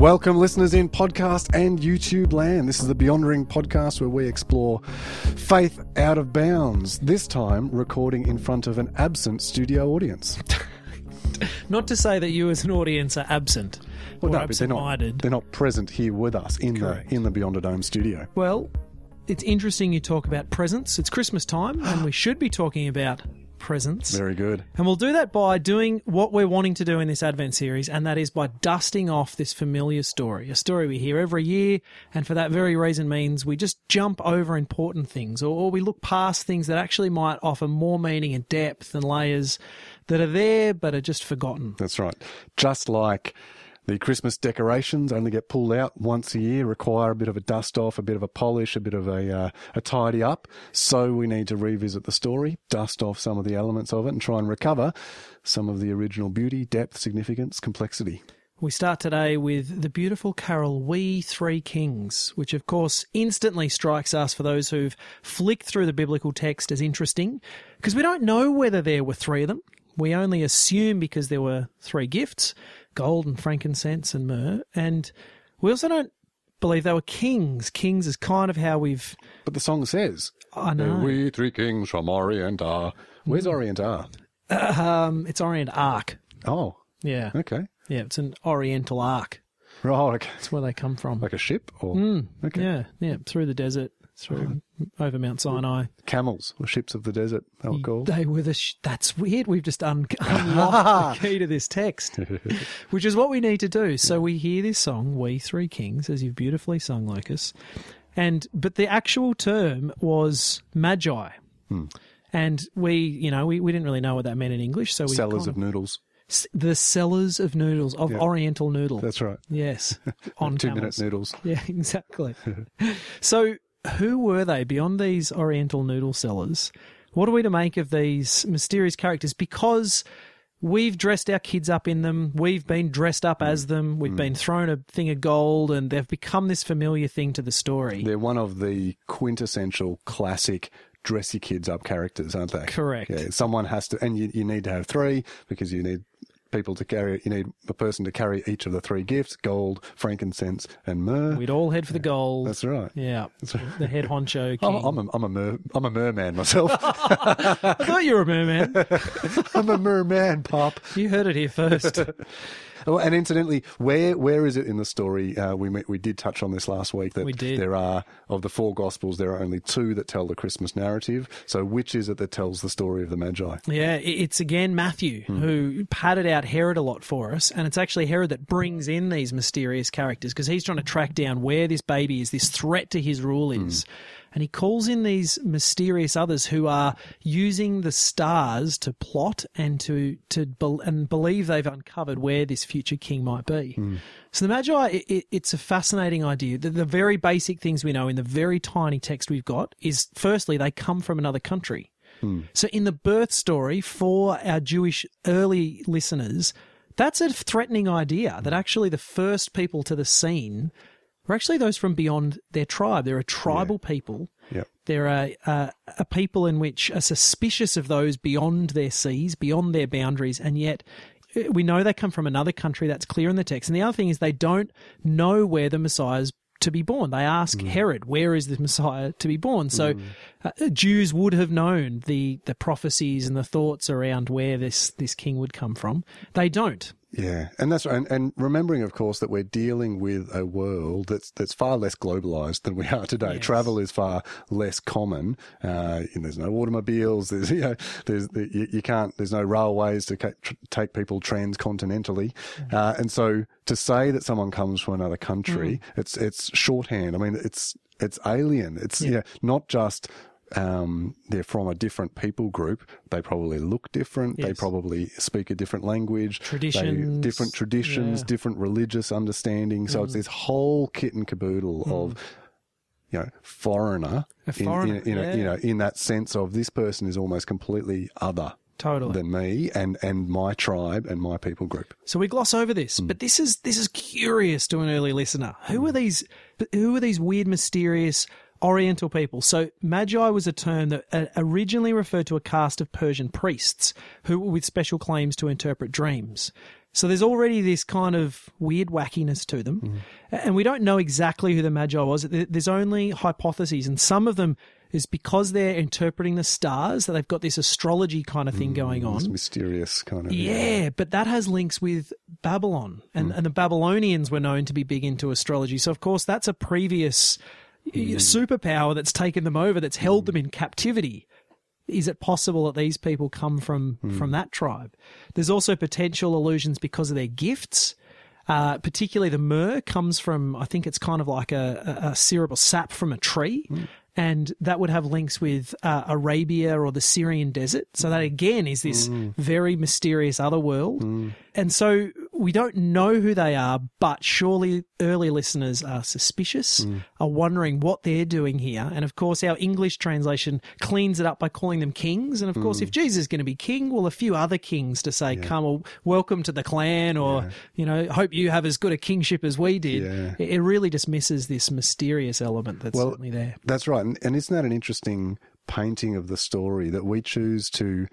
Welcome, listeners in podcast and YouTube land. This is the Beyondering podcast where we explore faith out of bounds. This time, recording in front of an absent studio audience. Not to say that you as an audience are absent Well, no, but they're not, they're not present here with us in Correct. the in the Beyond a Dome studio. Well, it's interesting you talk about presents. It's Christmas time, and we should be talking about presents. Very good. And we'll do that by doing what we're wanting to do in this Advent series, and that is by dusting off this familiar story, a story we hear every year, and for that very reason means we just jump over important things, or, or we look past things that actually might offer more meaning and depth and layers that are there but are just forgotten. That's right. Just like the Christmas decorations only get pulled out once a year, require a bit of a dust off, a bit of a polish, a bit of a, uh, a tidy up. So we need to revisit the story, dust off some of the elements of it, and try and recover some of the original beauty, depth, significance, complexity. We start today with the beautiful carol We Three Kings, which of course instantly strikes us for those who've flicked through the biblical text as interesting, because we don't know whether there were three of them. We only assume because there were three gifts gold and frankincense and myrrh. And we also don't believe they were kings. Kings is kind of how we've. But the song says, I know. We three kings from Orient are. Where's Orient are? Um, it's Orient Ark. Oh, Yeah. okay. Yeah, it's an Oriental Ark. Right, okay. That's where they come from. Like a ship? Or okay. Yeah, yeah, through the desert, through oh, over Mount Sinai. Camels or ships of the desert, they were called. They were the. Sh- that's weird. We've just un- unlocked the key to this text, which is what we need to do. So we hear this song, "We Three Kings," as you've beautifully sung, Lucas, and but the actual term was magi, hmm. and we, you know, we, we didn't really know what that meant in English, so we Sellers kind of noodles. the sellers of noodles of Oriental noodle. That's right. yes, on Two minute noodles. Yeah, exactly. so, who were they beyond these Oriental noodle sellers? What are we to make of these mysterious characters? Because we've dressed our kids up in them, we've been dressed up as mm. them, we've mm. been thrown a thing of gold, and they've become this familiar thing to the story. They're one of the quintessential classic dress your kids up characters, aren't they? Correct. Yeah, someone has to, and you, you need to have three because you need people to carry, you need a person to carry each of the three gifts gold, frankincense, and myrrh. We'd all head for the gold. That's right. Yeah, the head honcho I'm, king. I'm, a, I'm, a mer, I'm a merman myself. I thought you were a merman. I'm a merman, Pop. You heard it here first. Oh, and incidentally, where where is it in the story? Uh, we met, we did touch on this last week that We there are of the four gospels, there are only two that tell the Christmas narrative. So, which is it that tells the story of the Magi? Yeah, it's again Matthew who padded out Herod a lot for us, and it's actually Herod that brings in these mysterious characters because he's trying to track down where this baby is, this threat to his rule is. And he calls in these mysterious others who are using the stars to plot and to to bel and believe they've uncovered where this future king might be. Hmm. So the Magi, i i it's a fascinating idea. The, the very basic things we know in the very tiny text we've got is, firstly, they come from another country. Hmm. So in the birth story for our Jewish early listeners, that's a threatening idea that actually the first people to the scene were actually those from beyond their tribe. They're a tribal people. Yep. There are uh, a people in which are suspicious of those beyond their seas, beyond their boundaries, and yet uh, we know they come from another country. That's clear in the text. And the other thing is they don't know where the Messiah's to be born. They ask Herod, "Where is the Messiah to be born?" So uh, Jews would have known the the prophecies and the thoughts around where this this king would come from. They don't. Yeah, and that's and, and remembering, of course, that we're dealing with a world that's that's far less globalized than we are today. Yes. Travel is far less common. Uh, there's no automobiles. There's you know, there's you, you can't. There's no railways to ca- tr- take people transcontinentally. Uh, and so to say that someone comes from another country, it's it's shorthand. I mean, it's it's alien. It's yeah, not just. Um, they're from a different people group. They probably look different. They probably speak a different language. They- Traditions. different traditions, Yeah. different religious understanding. So it's mm. this whole kit and caboodle mm. of, you know, foreigner, A in- foreigner, in, in, a- you know, in that sense of this person is almost completely other Totally. than me and and my tribe and my people group. So we gloss over this, mm. but this is this is curious to an early listener. Who are these? Who are these weird, mysterious Oriental people? So magi was a term that uh, originally referred to a caste of Persian priests who were with special claims to interpret dreams. So there's already this kind of weird wackiness to them. Mm-hmm. And we don't know exactly who the Magi was. There's only hypotheses, and some of them is because they're interpreting the stars that they've got this astrology kind of thing going on. This mysterious kind of. Yeah, but that has links with Babylon, and, and the Babylonians were known to be big into astrology. So, of course, that's a previous uh, superpower that's taken them over, that's held them in captivity. Is it possible that these people come from from that tribe? There's also potential illusions because of their gifts. Uh, particularly the myrrh comes from, I think it's kind of like a, a, a syrup or sap from a tree. And that would have links with uh, Arabia or the Syrian desert. So that again is this very mysterious other world. And so we don't know who they are, but surely early listeners are suspicious, hmm. are wondering what they're doing here. And of course, our English translation cleans it up by calling them kings. And of course, hmm. if Jesus is going to be king, well, a few other kings to say, come, well, welcome to the clan, or, you know, hope you have as good a kingship as we did. Yeah. It, it really dismisses this mysterious element that's Well, certainly there. That's right. And, and isn't that an interesting painting of the story that we choose to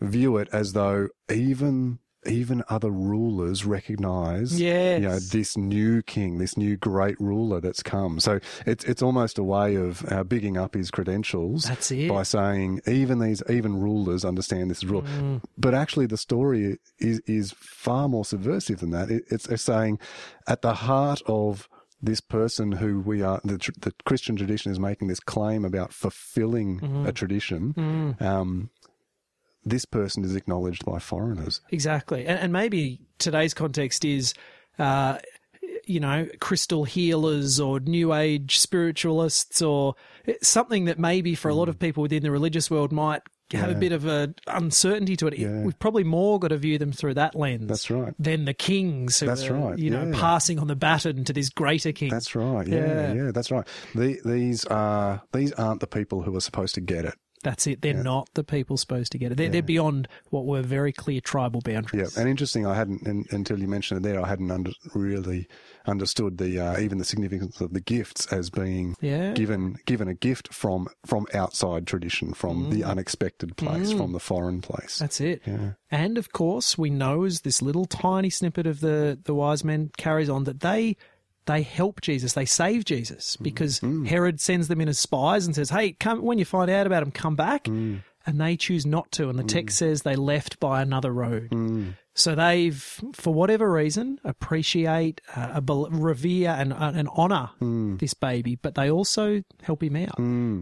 view it as though even even other rulers recognize Yes. you know this new king this new great ruler that's come so it's it's almost a way of uh, bigging up his credentials That's it. by saying even these even rulers understand this rule Mm. but actually the story is is far more subversive than that it, it's, it's saying at the heart of this person who we are the, the christian tradition is making this claim about fulfilling Mm-hmm. a tradition Mm. um, this person is acknowledged by foreigners Exactly. And, and maybe today's context is, uh, you know, crystal healers or new age spiritualists or something that maybe for a lot of people within the religious world might have a Mm. Bit of a uncertainty to it. Yeah. We've probably more got to view them through that lens. That's right. Than the kings who That's are, right, you know, yeah. passing on the baton to this greater king. That's right. Yeah, Yeah. yeah, that's right. The, these are these aren't the people who are supposed to get it. That's it. They're not the people supposed to get it. They're, they're beyond what were very clear tribal boundaries. Yeah, and interesting. I hadn't un until you mentioned it there. I hadn't under, really understood the uh, even the significance of the gifts as being Yeah. given given a gift from from outside tradition, from the unexpected place, from the foreign place. Mm. That's it. Yeah. And of course, we know as this little tiny snippet of the, the wise men carries on that they they help Jesus, they save Jesus mm-hmm. because mm. Herod sends them in as spies and says, "Hey, come when you find out about him, come back." Mm. And they choose not to, and the text mm. says they left by another road. So they've, for whatever reason, appreciate, uh, revere, and, uh, and honor this baby, but they also help him out.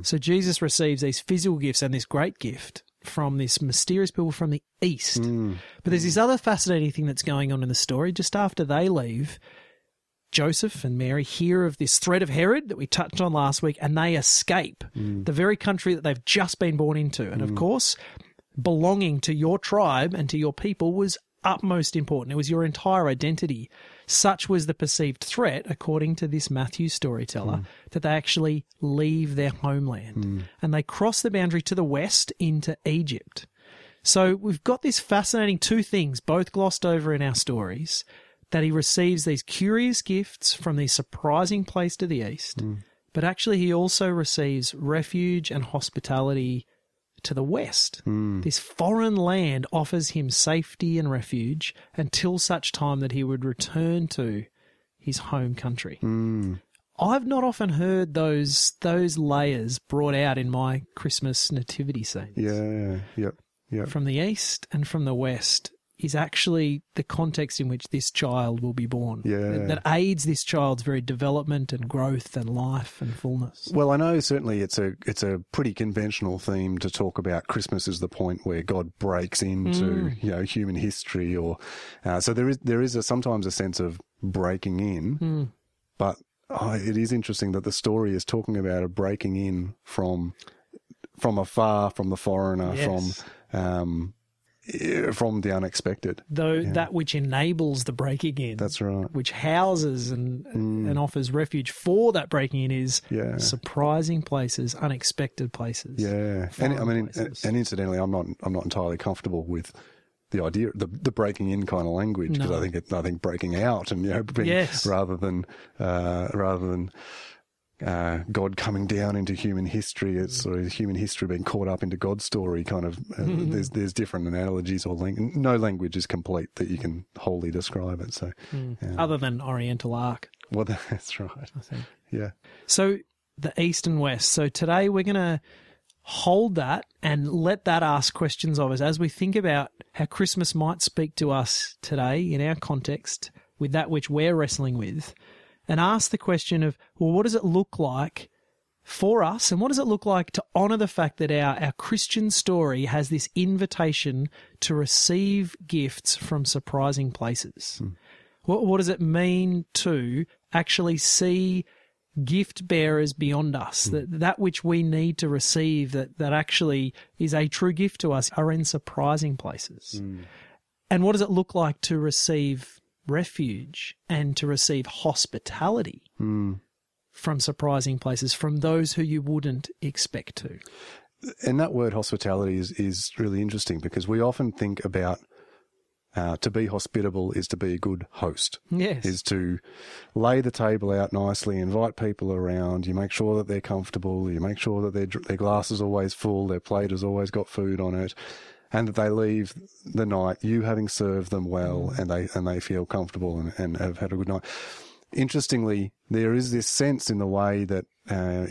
So Jesus receives these physical gifts and this great gift from this mysterious people from the east. But there's this other fascinating thing that's going on in the story. Just after they leave, Joseph and Mary hear of this threat of Herod that we touched on last week, and they escape mm. the very country that they've just been born into. And of mm. course, belonging to your tribe and to your people was utmost important. It was your entire identity. Such was the perceived threat, according to this Matthew storyteller, mm. that they actually leave their homeland and they cross the boundary to the west into Egypt. So we've got this fascinating two things, both glossed over in our stories, that he receives these curious gifts from the surprising place to the east, hmm. but actually he also receives refuge and hospitality to the west. Hmm. This foreign land offers him safety and refuge until such time that he would return to his home country. Hmm. I've not often heard those those layers brought out in my Christmas nativity scenes Yeah. Yep. Yep. from the east and from the west is actually the context in which this child will be born. Yeah. That, that aids this child's very development and growth and life and fullness. Well, I know certainly it's a it's a pretty conventional theme to talk about Christmas as the point where God breaks into you know human history, or uh, so there is there is a, sometimes a sense of breaking in, but oh, it is interesting that the story is talking about a breaking in from from afar, from the foreigner, Yes. from um, from the unexpected. Though that which enables the breaking in, That's right. which houses and and offers refuge for that breaking in is Yeah. surprising places, unexpected places. Yeah, and I mean, and, and incidentally, I'm not I'm not entirely comfortable with the idea the the breaking in kind of language because No. I think it, I think breaking out and you know being, Yes. rather than uh, rather than uh, God coming down into human history. It's sort of human history being caught up into God's story. Kind of. Uh, there's there's different analogies or lang- no language is complete that you can wholly describe it. So, Other than Oriental Arc, well, that's right. I think. Yeah. So the East and West. So today we're going to hold that and let that ask questions of us as we think about how Christmas might speak to us today in our context with that which we're wrestling with and ask the question of, well, what does it look like for us? And what does it look like to honor the fact that our, our Christian story has this invitation to receive gifts from surprising places? Hmm. What, what does it mean to actually see gift bearers beyond us, hmm. that that which we need to receive, that, that actually is a true gift to us, are in surprising places. Hmm. And what does it look like to receive refuge and to receive hospitality from surprising places, from those who you wouldn't expect to? And that word hospitality is, is really interesting because we often think about uh, to be hospitable is to be a good host. Yes. Is to lay the table out nicely, invite people around. You make sure that they're comfortable. You make sure that their their glass is always full, their plate has always got food on it, and that they leave the night you having served them well, and they and they feel comfortable and, and have had a good night. Interestingly, there is this sense in the way that uh,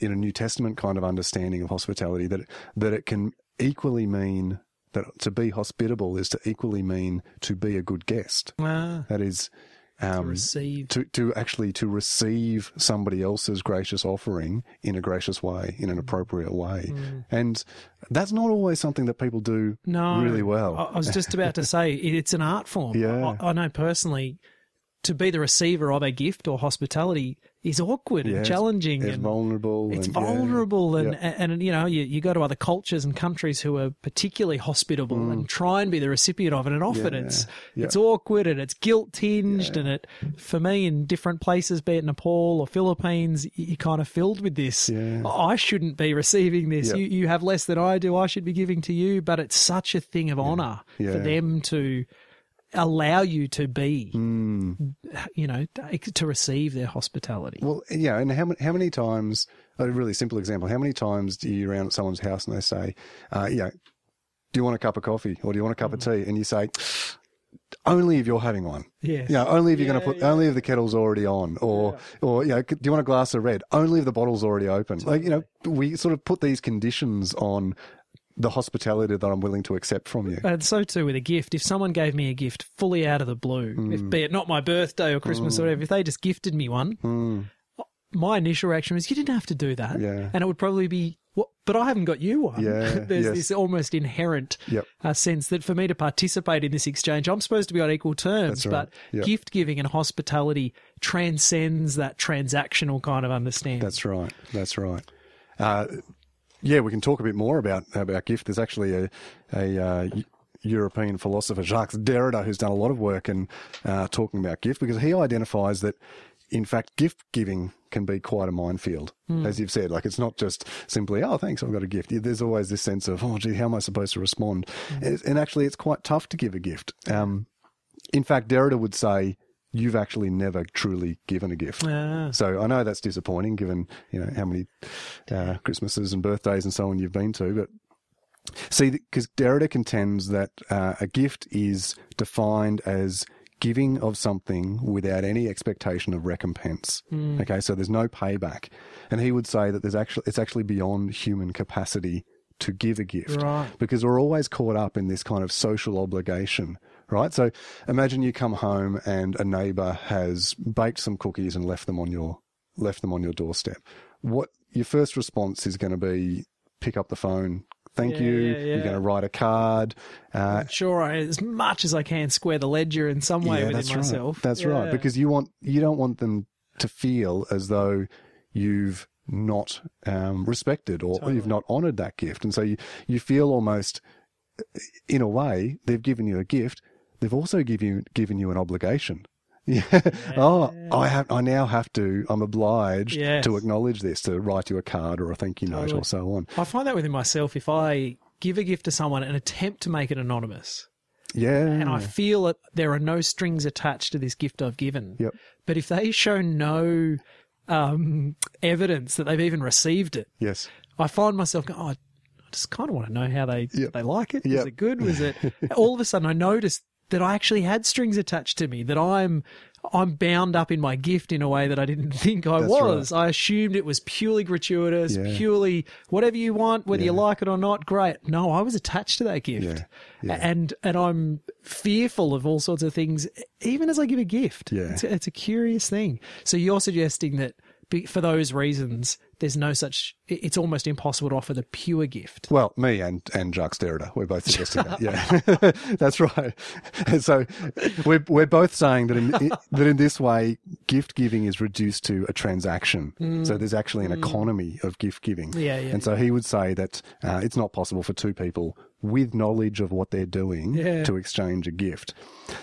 in a New Testament kind of understanding of hospitality that that it can equally mean that to be hospitable is to equally mean to be a good guest. Ah, That is. Um, receive. to, to actually to receive somebody else's gracious offering in a gracious way, in an appropriate way, and that's not always something that people do No, really well. I, I was just about to say it's an art form. Yeah. I, I know personally, to be the receiver of a gift or hospitality is awkward Yeah, and challenging. it's and vulnerable. It's and, yeah. vulnerable, and, Yeah. and and you know you, you go to other cultures and countries who are particularly hospitable and try and be the recipient of it, and often Mm. Yeah, it's yeah. it's awkward and it's guilt tinged, and it for me in different places, be it Nepal or Philippines, you're kind of filled with this. Yeah. I shouldn't be receiving this. Yeah. You you have less than I do. I should be giving to you, but it's such a thing of honor Yeah. for them to allow you to be, Mm. you know, to receive their hospitality. Well, yeah, and how many, how many times, a really simple example, how many times do you round at someone's house and they say, uh, yeah, do you want a cup of coffee or do you want a cup of Mm. tea? And you say, only if you're having one. Yes. Yeah, only if you're going to put, yeah. only if the kettle's already on, or, or you know, do you want a glass of red? Only if the bottle's already open. Like you know, we sort of put these conditions on the hospitality that I'm willing to accept from you. And so too with a gift. If someone gave me a gift fully out of the blue, Mm. if be it not my birthday or Christmas or whatever, if they just gifted me one, my initial reaction was, "You didn't have to do that," Mm. Yeah. and it would probably be, "What? But I haven't got you one." Yeah, There's yes. this almost inherent Yep. uh, sense that for me to participate in this exchange, I'm supposed to be on equal terms. Right. But Yep. gift giving and hospitality transcends that transactional kind of understanding. That's right. That's right. Uh, yeah, we can talk a bit more about about gift. There's actually a a uh, European philosopher Jacques Derrida who's done a lot of work in uh, talking about gift because he identifies that, in fact, gift giving can be quite a minefield, as you've said. Like it's not just simply, oh, thanks, I've got a gift. There's always this sense of, oh, gee, how am I supposed to respond? And, and actually, it's quite tough to give a gift. Um, in fact, Derrida would say. You've actually never truly given a gift. Ah. So I know that's disappointing, given you know how many uh, Christmases and birthdays and so on you've been to. But see, because Derrida contends that uh, a gift is defined as giving of something without any expectation of recompense. Okay, so there's no payback, and he would say that there's actually it's actually beyond human capacity to give a gift Right. because we're always caught up in this kind of social obligation, right? So imagine you come home and a neighbor has baked some cookies and left them on your left them on your doorstep. What your first response is going to be pick up the phone, thank Yeah, you. yeah, You're going to write a card. Uh, Sure, I, as much as I can, square the ledger in some way yeah, within that's myself. right. That's Yeah. right. Because you want you don't want them to feel as though you've not um, respected or you've not honoured that gift, and so you you feel almost, in a way, they've given you a gift. They've also given you given you an obligation. Yeah. Oh, I have. I now have to. I'm obliged Yes. to acknowledge this, to write you a card or a thank you note Totally. or so on. I find that within myself. If I give a gift to someone and attempt to make it anonymous, Yeah. and I feel that there are no strings attached to this gift I've given, Yep. but if they show no um, evidence that they've even received it, Yes. I find myself going, oh, I just kind of want to know how they Yep. they like it. Was Yep. it good? Was it? All of a sudden, I noticed that I actually had strings attached to me. That I'm I'm bound up in my gift in a way that I didn't think I That's was. I assumed it was purely gratuitous, Yeah. purely whatever you want, whether you like it or not. Great. No, I was attached to that gift, Yeah. Yeah. and and I'm fearful of all sorts of things, even as I give a gift. Yeah. it's, it's a curious thing. So you're suggesting that for those reasons, there's no such. It's almost impossible to offer the pure gift. Well, me and, and Jacques Derrida, we're both suggesting that. Yeah, that's right. And so we're, we're both saying that in, that in this way, gift giving is reduced to a transaction. So there's actually an economy of gift giving. Mm. Yeah, yeah, And so he would say that uh, it's not possible for two people with knowledge of what they're doing Yeah. to exchange a gift.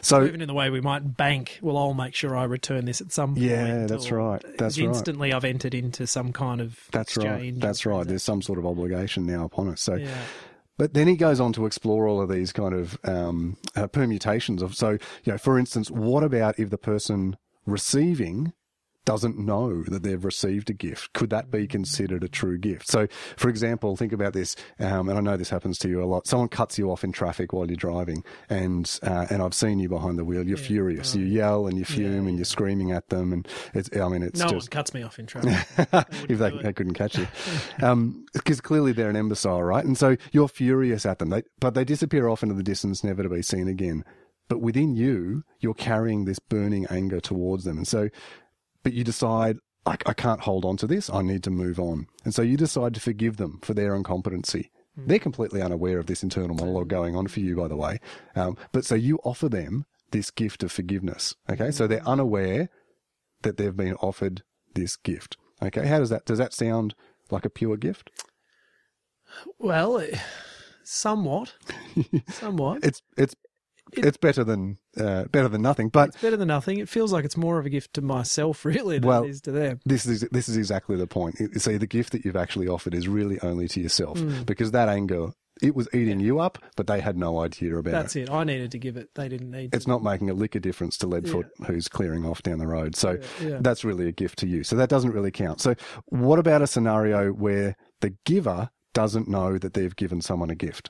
So Even in the way we might bank, well, I'll make sure I return this at some point. Yeah, that's right. That's right. instantly I've entered into some kind of That's exchange. right. That's right. There's some sort of obligation now upon us. So, Yeah. but then he goes on to explore all of these kind of um, uh, permutations of. So, you know, for instance, what about if the person receiving doesn't know that they've received a gift? Could that be considered a true gift? So, for example, think about this, um, and I know this happens to you a lot. Someone cuts you off in traffic while you're driving, and uh, and I've seen you behind the wheel. You're furious. you yell and you fume and you're screaming at them, and it's. I mean, it's No just one cuts me off in traffic. if they, they couldn't catch you. Um, because clearly they're an imbecile, right? And so you're furious at them, they, but they disappear off into the distance, never to be seen again. But within you, you're carrying this burning anger towards them. And so, but you decide, I, I can't hold on to this. I need to move on. And so you decide to forgive them for their incompetency. They're completely unaware of this internal monologue going on for you, by the way. Um, but so you offer them this gift of forgiveness. Okay. So they're unaware that they've been offered this gift. Okay, how does that does that sound like a pure gift? well, eh, somewhat. somewhat. It's it's it's better than uh, better than nothing. But It's better than nothing. It feels like it's more of a gift to myself, really, than Well, it is to them. this is this is exactly the point. See, the gift that you've actually offered is really only to yourself because that anger it was eating you up, but they had no idea about That's it. That's it. I needed to give it. They didn't need. To. It's not making a lick of difference to Leadfoot, who's clearing off down the road. So yeah. that's really a gift to you. So that doesn't really count. So what about a scenario where the giver doesn't know that they've given someone a gift?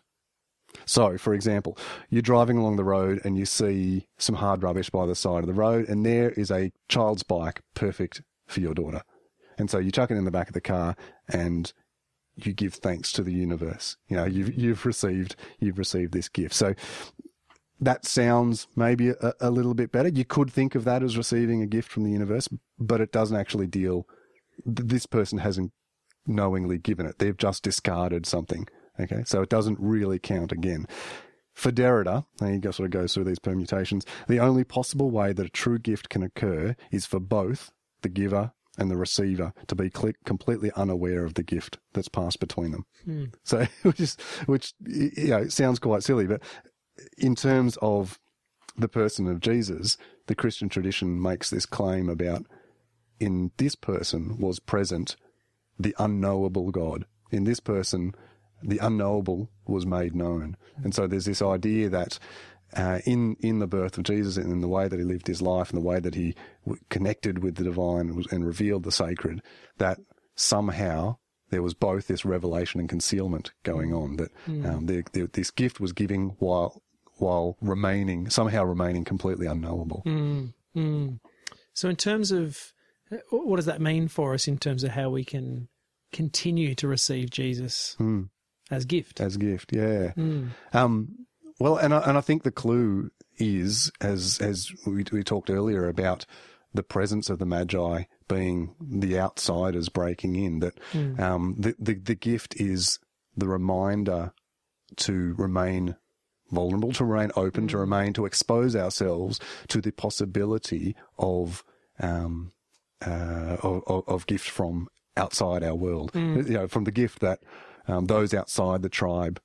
So, for example, you're driving along the road and you see some hard rubbish by the side of the road, and there is a child's bike perfect for your daughter. And so you chuck it in the back of the car and you give thanks to the universe. You know, you've, you've received, you've received this gift. So that sounds maybe a, a little bit better. You could think of that as receiving a gift from the universe, but it doesn't actually deal. This person hasn't knowingly given it. They've just discarded something. Okay. So it doesn't really count again. For Derrida, and he sort of goes through these permutations, the only possible way that a true gift can occur is for both the giver and the receiver to be cle completely unaware of the gift that's passed between them. Hmm. So, which is, which, you know, sounds quite silly, but in terms of the person of Jesus, the Christian tradition makes this claim about in this person was present the unknowable God. In this person, the unknowable was made known. And so there's this idea that uh, in in the birth of Jesus and in the way that he lived his life and the way that he w- connected with the divine and revealed the sacred, that somehow there was both this revelation and concealment going on. That um, the, the, this gift was giving while while remaining somehow remaining completely unknowable. So, in terms of what does that mean for us in terms of how we can continue to receive Jesus as gift? as gift. Yeah. Um, well, and I, and I think the clue is as as we, we talked earlier about the presence of the magi being the outsiders breaking in. That um, the, the the gift is the reminder to remain vulnerable, to remain open, to remain to expose ourselves to the possibility of um, uh, of, of, of gift from outside our world. You know, from the gift that um, those outside the tribe,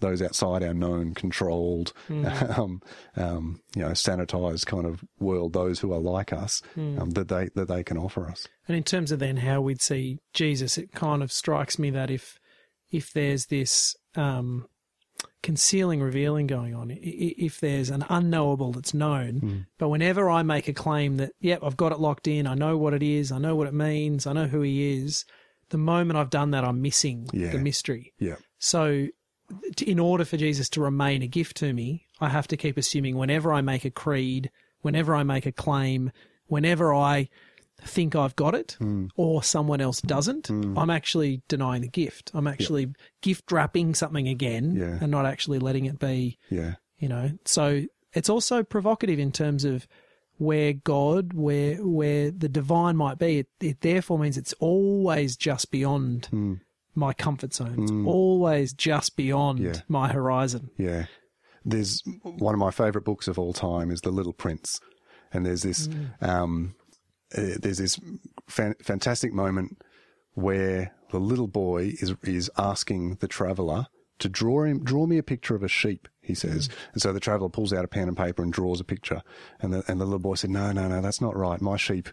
those outside our known, controlled, um, um, you know, sanitized kind of world, those who are like us, um, that they that they can offer us. And in terms of then how we'd see Jesus, it kind of strikes me that if if there's this um, concealing, revealing going on. If there's an unknowable that's known, but whenever I make a claim that, yep, I've got it locked in, I know what it is, I know what it means, I know who he is, the moment I've done that, I'm missing Yeah. the mystery. Yeah. So, in order for Jesus to remain a gift to me, I have to keep assuming whenever I make a creed, whenever I make a claim, whenever I think I've got it Hmm. or someone else doesn't, I'm actually denying the gift. I'm actually gift wrapping something again Yeah. and not actually letting it be, Yeah. you know. So it's also provocative in terms of where God, where where the divine might be. It, it therefore means it's always just beyond Hmm. my comfort zone. It's always just beyond Yeah. my horizon. Yeah. There's one of my favorite books of all time is The Little Prince. And there's this, um, uh, there's this fan- fantastic moment where the little boy is, is asking the traveler to draw him, draw me a picture of a sheep, he says. And so the traveler pulls out a pen and paper and draws a picture. And the, and the little boy said, no, no, no, that's not right. My sheep,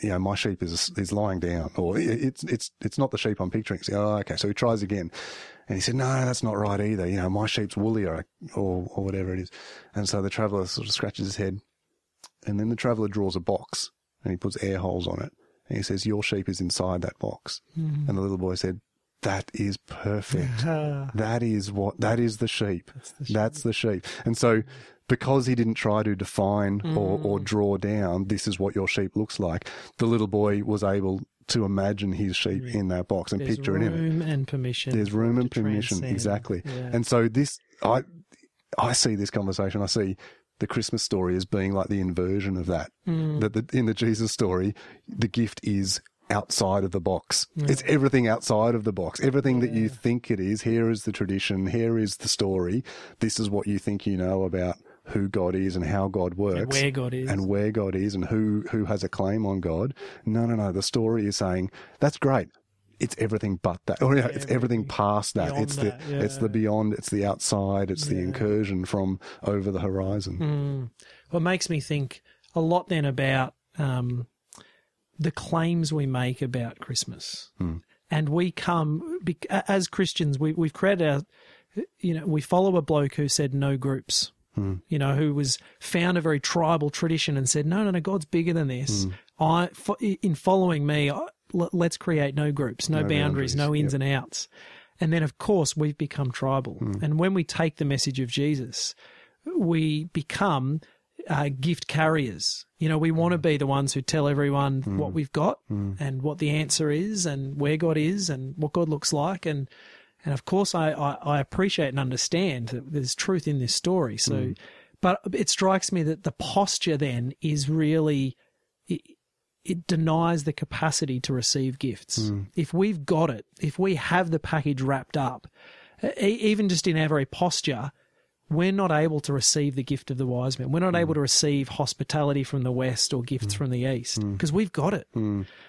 you know, my sheep is, is lying down or it's, it's, it's not the sheep I'm picturing. He said, oh, okay. So he tries again. And he said, no, that's not right either. You know, my sheep's woollier or, or whatever it is. And so the traveler sort of scratches his head. And then the traveler draws a box and he puts air holes on it. And he says, your sheep is inside that box. Hmm. And the little boy said, that is perfect. that is what, that is the sheep. That's the sheep. And so because he didn't try to define or, or draw down, this is what your sheep looks like, the little boy was able to imagine his sheep in that box and There's picture in it. room and permission. There's room and permission, transcend. exactly. Yeah. And so this, I, I see this conversation. I see the Christmas story as being like the inversion of that. Mm. That the, in the Jesus story, the gift is outside of the box. It's everything outside of the box. Everything that you think it is. Here is the tradition. Here is the story. This is what you think you know about who God is and how God works and where God is. and where God is and who who has a claim on God. No, no, no. The story is saying that's great. It's everything but that, or yeah, it's everything past that. It's that, the it's the beyond. It's the outside. It's the incursion from over the horizon. Mm. Well, makes me think a lot then about um, the claims we make about Christmas. Hmm. And we come, as Christians, we, we've created our, you know, we follow a bloke who said no groups. Hmm. You know, who was found a very tribal tradition and said, no, no, no, God's bigger than this. Hmm. I, fo- in following me, I, l- let's create no groups, no, boundaries, boundaries, no ins and outs. And then, of course, we've become tribal. And when we take the message of Jesus, we become uh, gift carriers. You know, we want to mm. be the ones who tell everyone mm. what we've got mm. and what the answer is and where God is and what God looks like. And, and of course, I, I, I appreciate and understand that there's truth in this story. So, but it strikes me that the posture then is really, it, it denies the capacity to receive gifts. If we've got it, if we have the package wrapped up, e- even just in our very posture, we're not able to receive the gift of the wise men. We're not mm. able to receive hospitality from the west or gifts mm. from the east mm. because we've got it.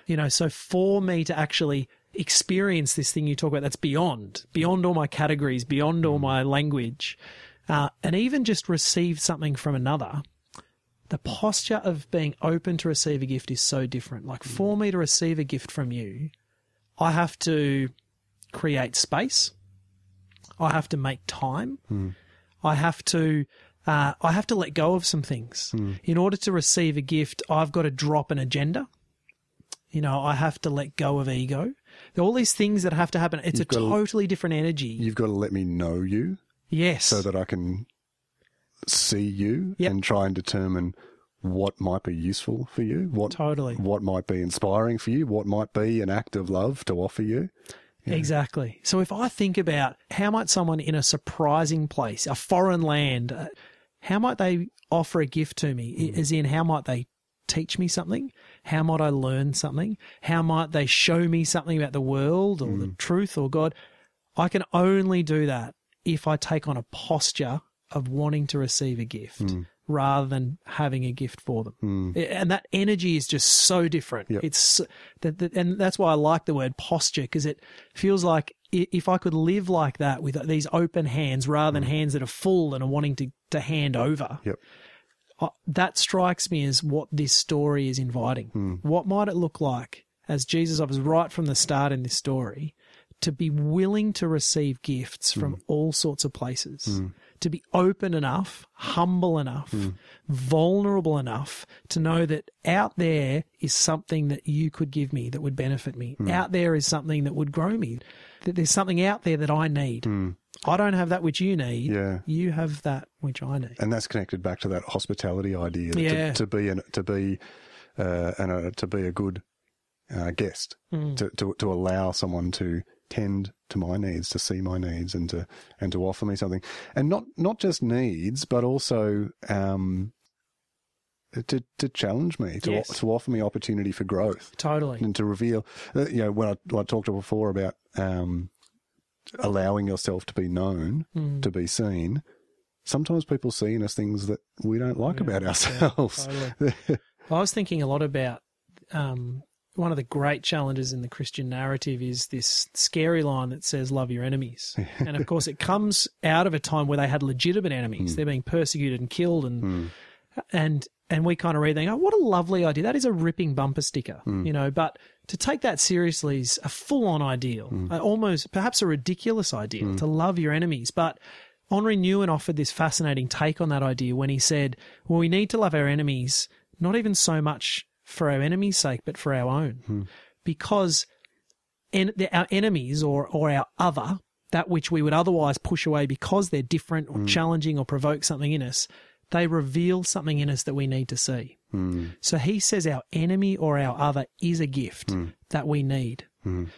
You know, so for me to actually experience this thing you talk about that's beyond, beyond all my categories, beyond all my language, uh, and even just receive something from another, the posture of being open to receive a gift is so different. Like for me to receive a gift from you, I have to create space. I have to make time. I have to uh, I have to let go of some things in order to receive a gift. I've got to drop an agenda. You know, I have to let go of ego. There are all these things that have to happen. It's a got to- totally different energy. You've got to let me know you yes. so that I can see you Yep. and try and determine what might be useful for you, what Totally. what might be inspiring for you, what might be an act of love to offer you. Exactly. So if I think about how might someone in a surprising place, a foreign land, uh, how might they offer a gift to me? I- hmm. As in, how might they teach me something? How might I learn something? How might they show me something about the world or the hmm. truth or God? I can only do that if I take on a posture of wanting to receive a gift hmm. Rather than having a gift for them. Hmm. And that energy is just so different. Yep. It's that, that, and that's why I like the word posture because it feels like if I could live like that with these open hands rather than hmm. hands that are full and are wanting to, to hand over, Yep. uh, that strikes me as what this story is inviting. Hmm. What might it look like as Jesus, I was right from the start in this story, to be willing to receive gifts from all sorts of places, to be open enough, humble enough, vulnerable enough to know that out there is something that you could give me that would benefit me. Out there is something that would grow me. That there's something out there that I need. I don't have that which you need. Yeah. You have that which I need. and that's connected back to that hospitality idea. Yeah. To, to be an, to be uh, and a, to be a good uh, guest. Mm. To, to to allow someone to tend to my needs, to see my needs, and to and to offer me something, and not not just needs, but also um, to to challenge me, to Yes. to offer me opportunity for growth Totally. and to reveal. uh, You know, when I, when I talked before about um, allowing yourself to be known, Mm. to be seen. Sometimes people see in us things that we don't like about ourselves. Totally. I was thinking a lot about um, one of the great challenges in the Christian narrative is this scary line that says, Love your enemies. and of course, it comes out of a time where they had legitimate enemies. Hmm. They're being persecuted and killed. And, hmm. and, and we kind of read, they go, What a lovely idea. That is a ripping bumper sticker, hmm. you know, but to take that seriously is a full on ideal, uh, almost perhaps a ridiculous ideal to love your enemies. But Henri Nouwen offered this fascinating take on that idea when he said, Well, we need to love our enemies, not even so much for our enemy's sake, but for our own. Hmm. Because en- our enemies or, or our other, that which we would otherwise push away because they're different or hmm. challenging or provoke something in us, they reveal something in us that we need to see. Hmm. So he says our enemy or our other is a gift that we need.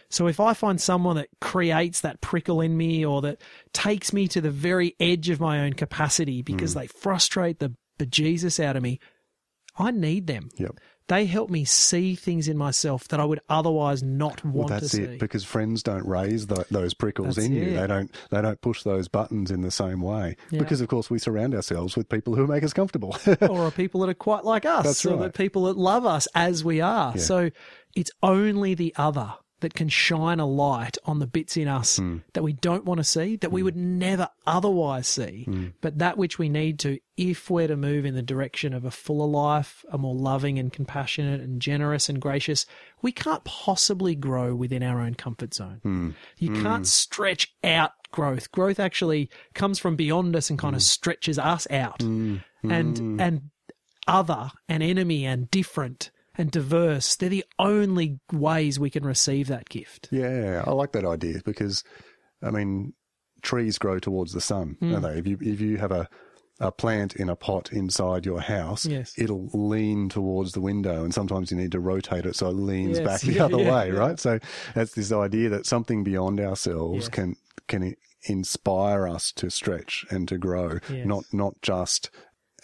So if I find someone that creates that prickle in me or that takes me to the very edge of my own capacity because they frustrate the bejesus out of me, I need them. Yep. They help me see things in myself that I would otherwise not Well, want to that's see. it. Because friends don't raise tho- those prickles That's in you. They don't. They don't push those buttons in the same way. Yeah. Because of course we surround ourselves with people who make us comfortable. or are people that are quite like us, That's or right. people that love us as we are. So it's only the other that can shine a light on the bits in us Hmm. that we don't want to see, that we would never otherwise see, Hmm. but that which we need to if we're to move in the direction of a fuller life, a more loving and compassionate and generous and gracious. We can't possibly grow within our own comfort zone. Hmm. You can't stretch out growth. Growth actually comes from beyond us and kind of stretches us out. And and other and enemy and different and diverse, they're the only ways we can receive that gift. yeah, I like that idea because, I mean, trees grow towards the sun, Hmm. don't they? If you if you have a a plant in a pot inside your house, Yes. it'll lean towards the window, and sometimes you need to rotate it so it leans Yes, back the yeah, other yeah, way, yeah. right? So that's this idea that something beyond ourselves can can inspire us to stretch and to grow, Yes. not not just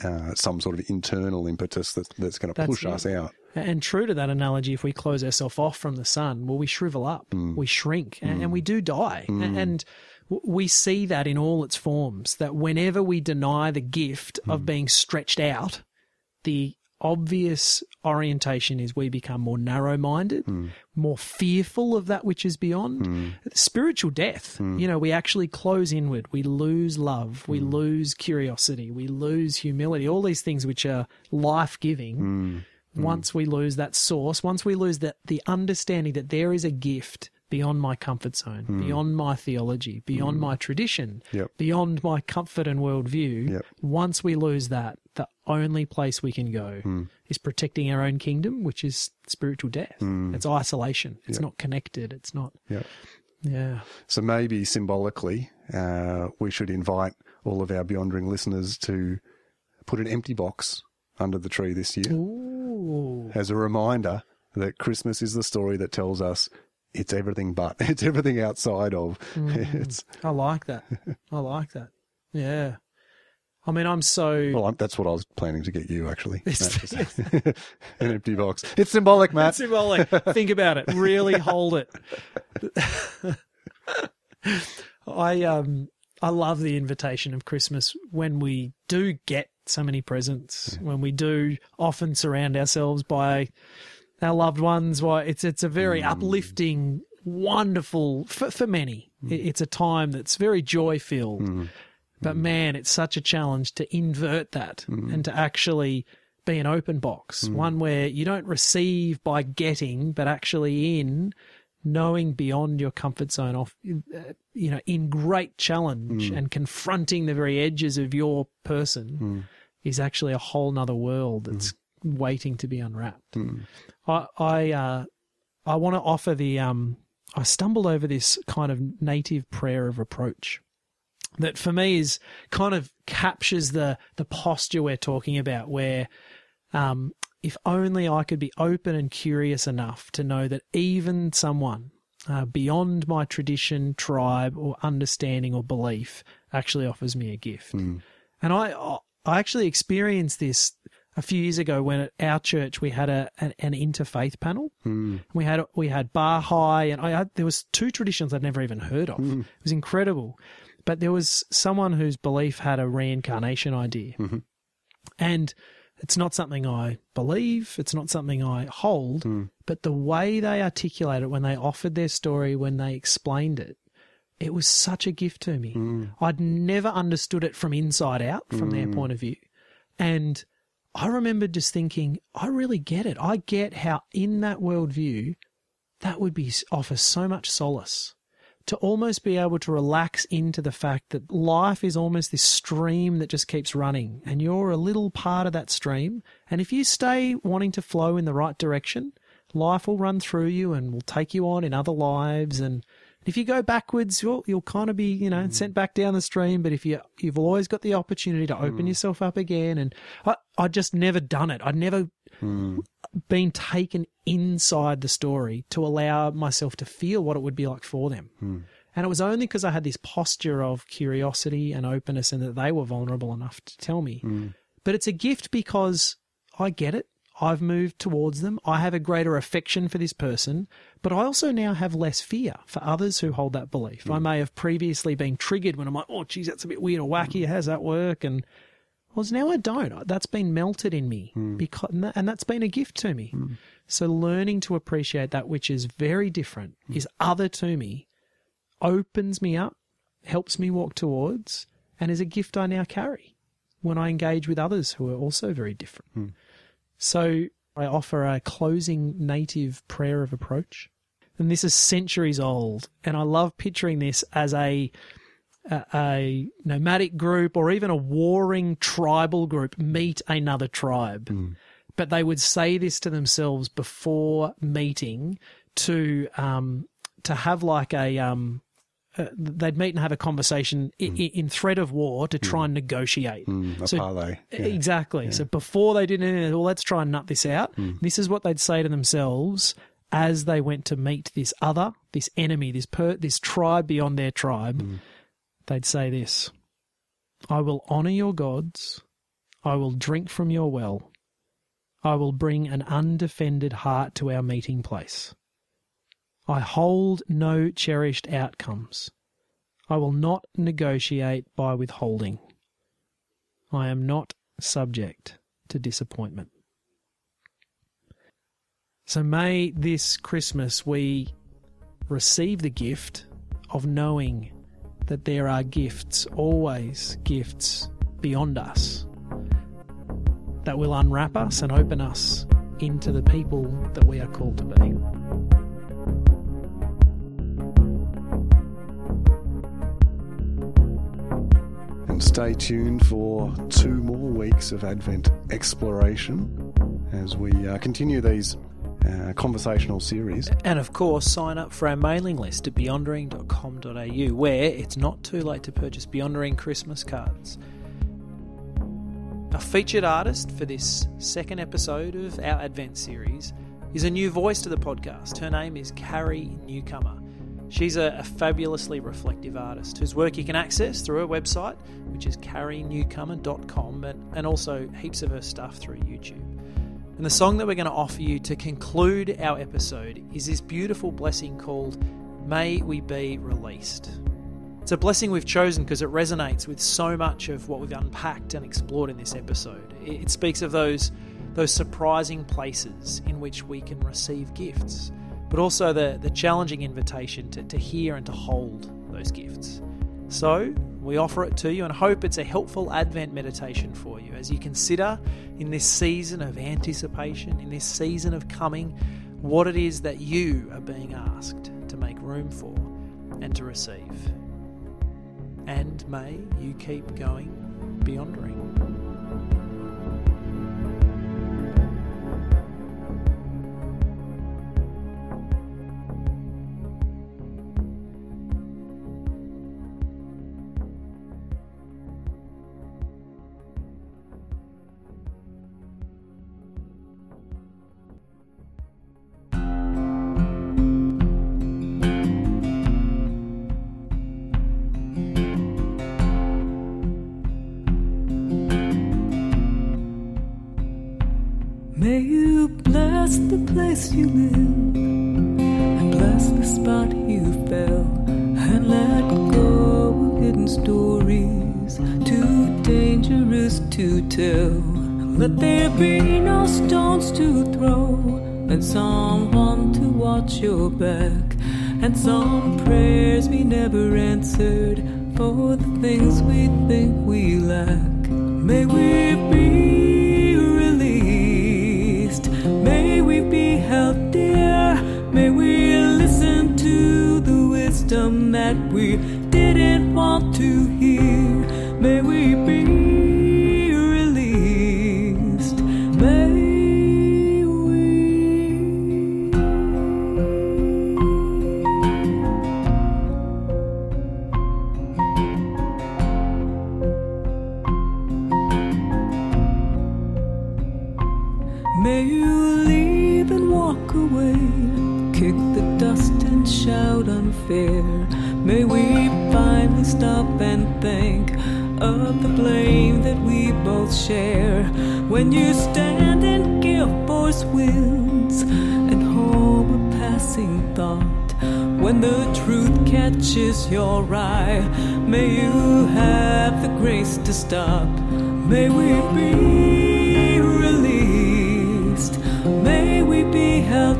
uh, some sort of internal impetus that, that's going to push it. us out. And true to that analogy, if we close ourselves off from the sun, well, we shrivel up, mm. we shrink, and, and we mm. do die. A- mm. And we see that in all its forms, that whenever we deny the gift of being stretched out, the obvious orientation is we become more narrow minded, more fearful of that which is beyond. Spiritual death. You know, we actually close inward. We lose love. We lose curiosity. We lose humility. All these things which are life giving. Mm. Once we lose that source, once we lose that the understanding that there is a gift beyond my comfort zone, hmm. beyond my theology, beyond hmm. my tradition, Yep. beyond my comfort and worldview, Yep. once we lose that, the only place we can go hmm. is protecting our own kingdom, which is spiritual death. It's isolation. It's not connected. It's not. Yeah. Yeah. So maybe symbolically, uh, we should invite all of our Beyondering listeners to put an empty box under the tree this year Ooh. As a reminder that Christmas is the story that tells us it's everything but, it's everything outside of. It's I like that. I like that. Yeah. I mean, I'm so. well, I'm, that's what I was planning to get you actually. An empty box. It's symbolic, Matt. symbolic. Think about it. Really hold it. I um I love the invitation of Christmas when we do get so many presents, when we do often surround ourselves by our loved ones. Why it's it's a very uplifting, wonderful for, for many. It- It's a time that's very joy filled. But man, it's such a challenge to invert that and to actually be an open box, one where you don't receive by getting, but actually in knowing beyond your comfort zone off uh, you know in great challenge Mm. and confronting the very edges of your person Mm. Is actually a whole nother world that's waiting to be unwrapped Mm. i i uh i want to offer the um i stumbled over this kind of native prayer of approach that for me is kind of captures the the posture we're talking about where um if only I could be open and curious enough to know that even someone uh, beyond my tradition, tribe, or understanding or belief actually offers me a gift. Mm. And I, I actually experienced this a few years ago when at our church we had a an, an interfaith panel. Mm. We had we had Baha'i, and I had, there was two traditions I'd never even heard of. It was incredible, but there was someone whose belief had a reincarnation idea, Mhm. and it's not something I believe. It's not something I hold. Mm. But the way they articulated it when they offered their story, when they explained it, it was such a gift to me. Mm. I'd never understood it from inside out, from their point of view. And I remember just thinking, I really get it. I get how, in that worldview, that would be offer so much solace to almost be able to relax into the fact that life is almost this stream that just keeps running, and you're a little part of that stream. And if you stay wanting to flow in the right direction, life will run through you and will take you on in other lives. And if you go backwards, you'll you'll kind of be you know mm. sent back down the stream. But if you you've always got the opportunity to open mm. yourself up again, and I I just never done it. I'd never Mm. been taken inside the story to allow myself to feel what it would be like for them. Hmm. And it was only because I had this posture of curiosity and openness and that they were vulnerable enough to tell me. Hmm. But it's a gift because I get it. I've moved towards them. I have a greater affection for this person, but I also now have less fear for others who hold that belief. I mm. may have previously been triggered when I'm like, oh, geez, that's a bit weird or wacky. Mm. How's that work? And well, now I don't. That's been melted in me mm. because, and that- and that's been a gift to me. So learning to appreciate that which is very different, is other to me, opens me up, helps me walk towards, and is a gift I now carry when I engage with others who are also very different. So I offer a closing native prayer of approach. And this is centuries old. And I love picturing this as a a, a nomadic group or even a warring tribal group meet another tribe. But they would say this to themselves before meeting to um, to have like a um, uh, they'd meet and have a conversation i i in threat of war to try and negotiate. Mm. So- parlay. Yeah. Exactly. So before they did anything, well, let's try and nut this out. This is what they'd say to themselves as they went to meet this other, this enemy, this per, this tribe beyond their tribe. They'd say this: "I will honor your gods. I will drink from your well. I will bring an undefended heart to our meeting place. I hold no cherished outcomes. I will not negotiate by withholding. I am not subject to disappointment. So may this Christmas we receive the gift of knowing that there are gifts, always gifts beyond us, that will unwrap us and open us into the people that we are called to be. And stay tuned for two more weeks of Advent exploration as we uh, continue these uh, conversational series. And of course, sign up for our mailing list at beyondering.com.au, where it's not too late to purchase Beyondering Christmas cards. Our featured artist for this second episode of our Advent series is a new voice to the podcast. Her name is Carrie Newcomer. She's a, a fabulously reflective artist whose work you can access through her website, which is carrienewcomer.com, and, and also heaps of her stuff through YouTube. And the song that we're going to offer you to conclude our episode is this beautiful blessing called May We Be Released. It's a blessing we've chosen because it resonates with so much of what we've unpacked and explored in this episode. It it speaks of those, those surprising places in which we can receive gifts, but also the, the challenging invitation to, to hear and to hold those gifts. So, we offer it to you and hope it's a helpful Advent meditation for you as you consider in this season of anticipation, in this season of coming, what it is that you are being asked to make room for and to receive. And may you keep going Beyondering. Place you live and bless the spot you fell and let go of hidden stories too dangerous to tell. Let there be no stones to throw and someone to watch your back and some prayers we never answered for the things we think we lack. May we be we didn't want to hear. May we be released. May we. May you leave and walk away, kick the dust and shout unfair. May we finally stop and think of the blame that we both share. When you stand and give force winds and hold a passing thought, when the truth catches your eye, may you have the grace to stop. May we be released. May we be held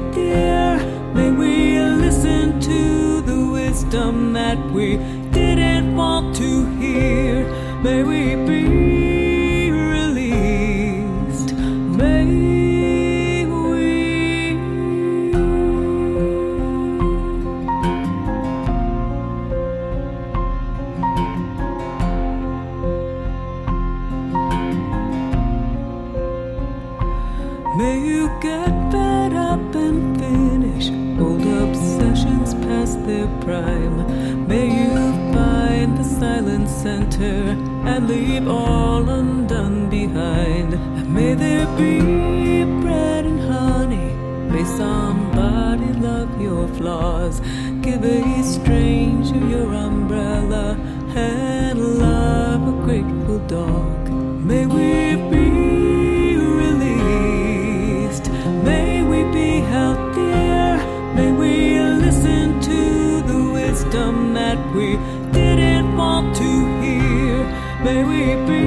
wisdom that we didn't want to hear. May we be We be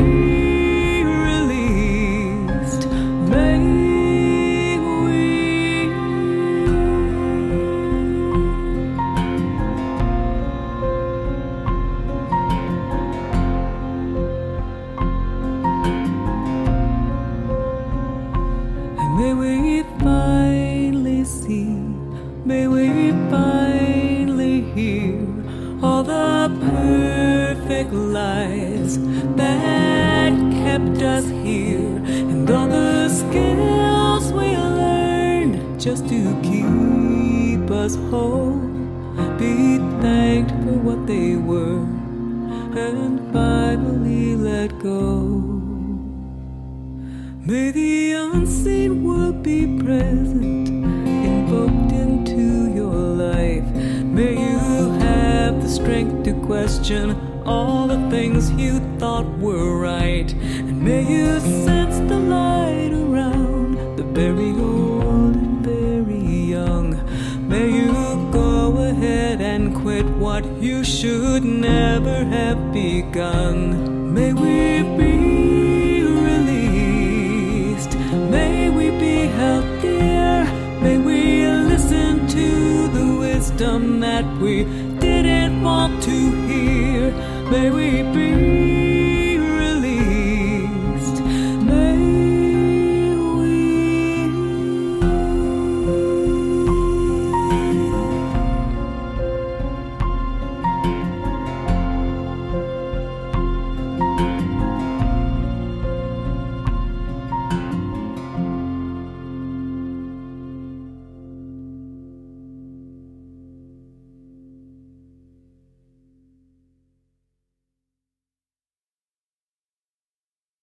May the unseen world be present, invoked into your life. May you have the strength to question all the things you thought were right. And may you sense the light around the very old and very young. May you go ahead and quit what you should never have begun. May we be that we didn't want to hear. May we be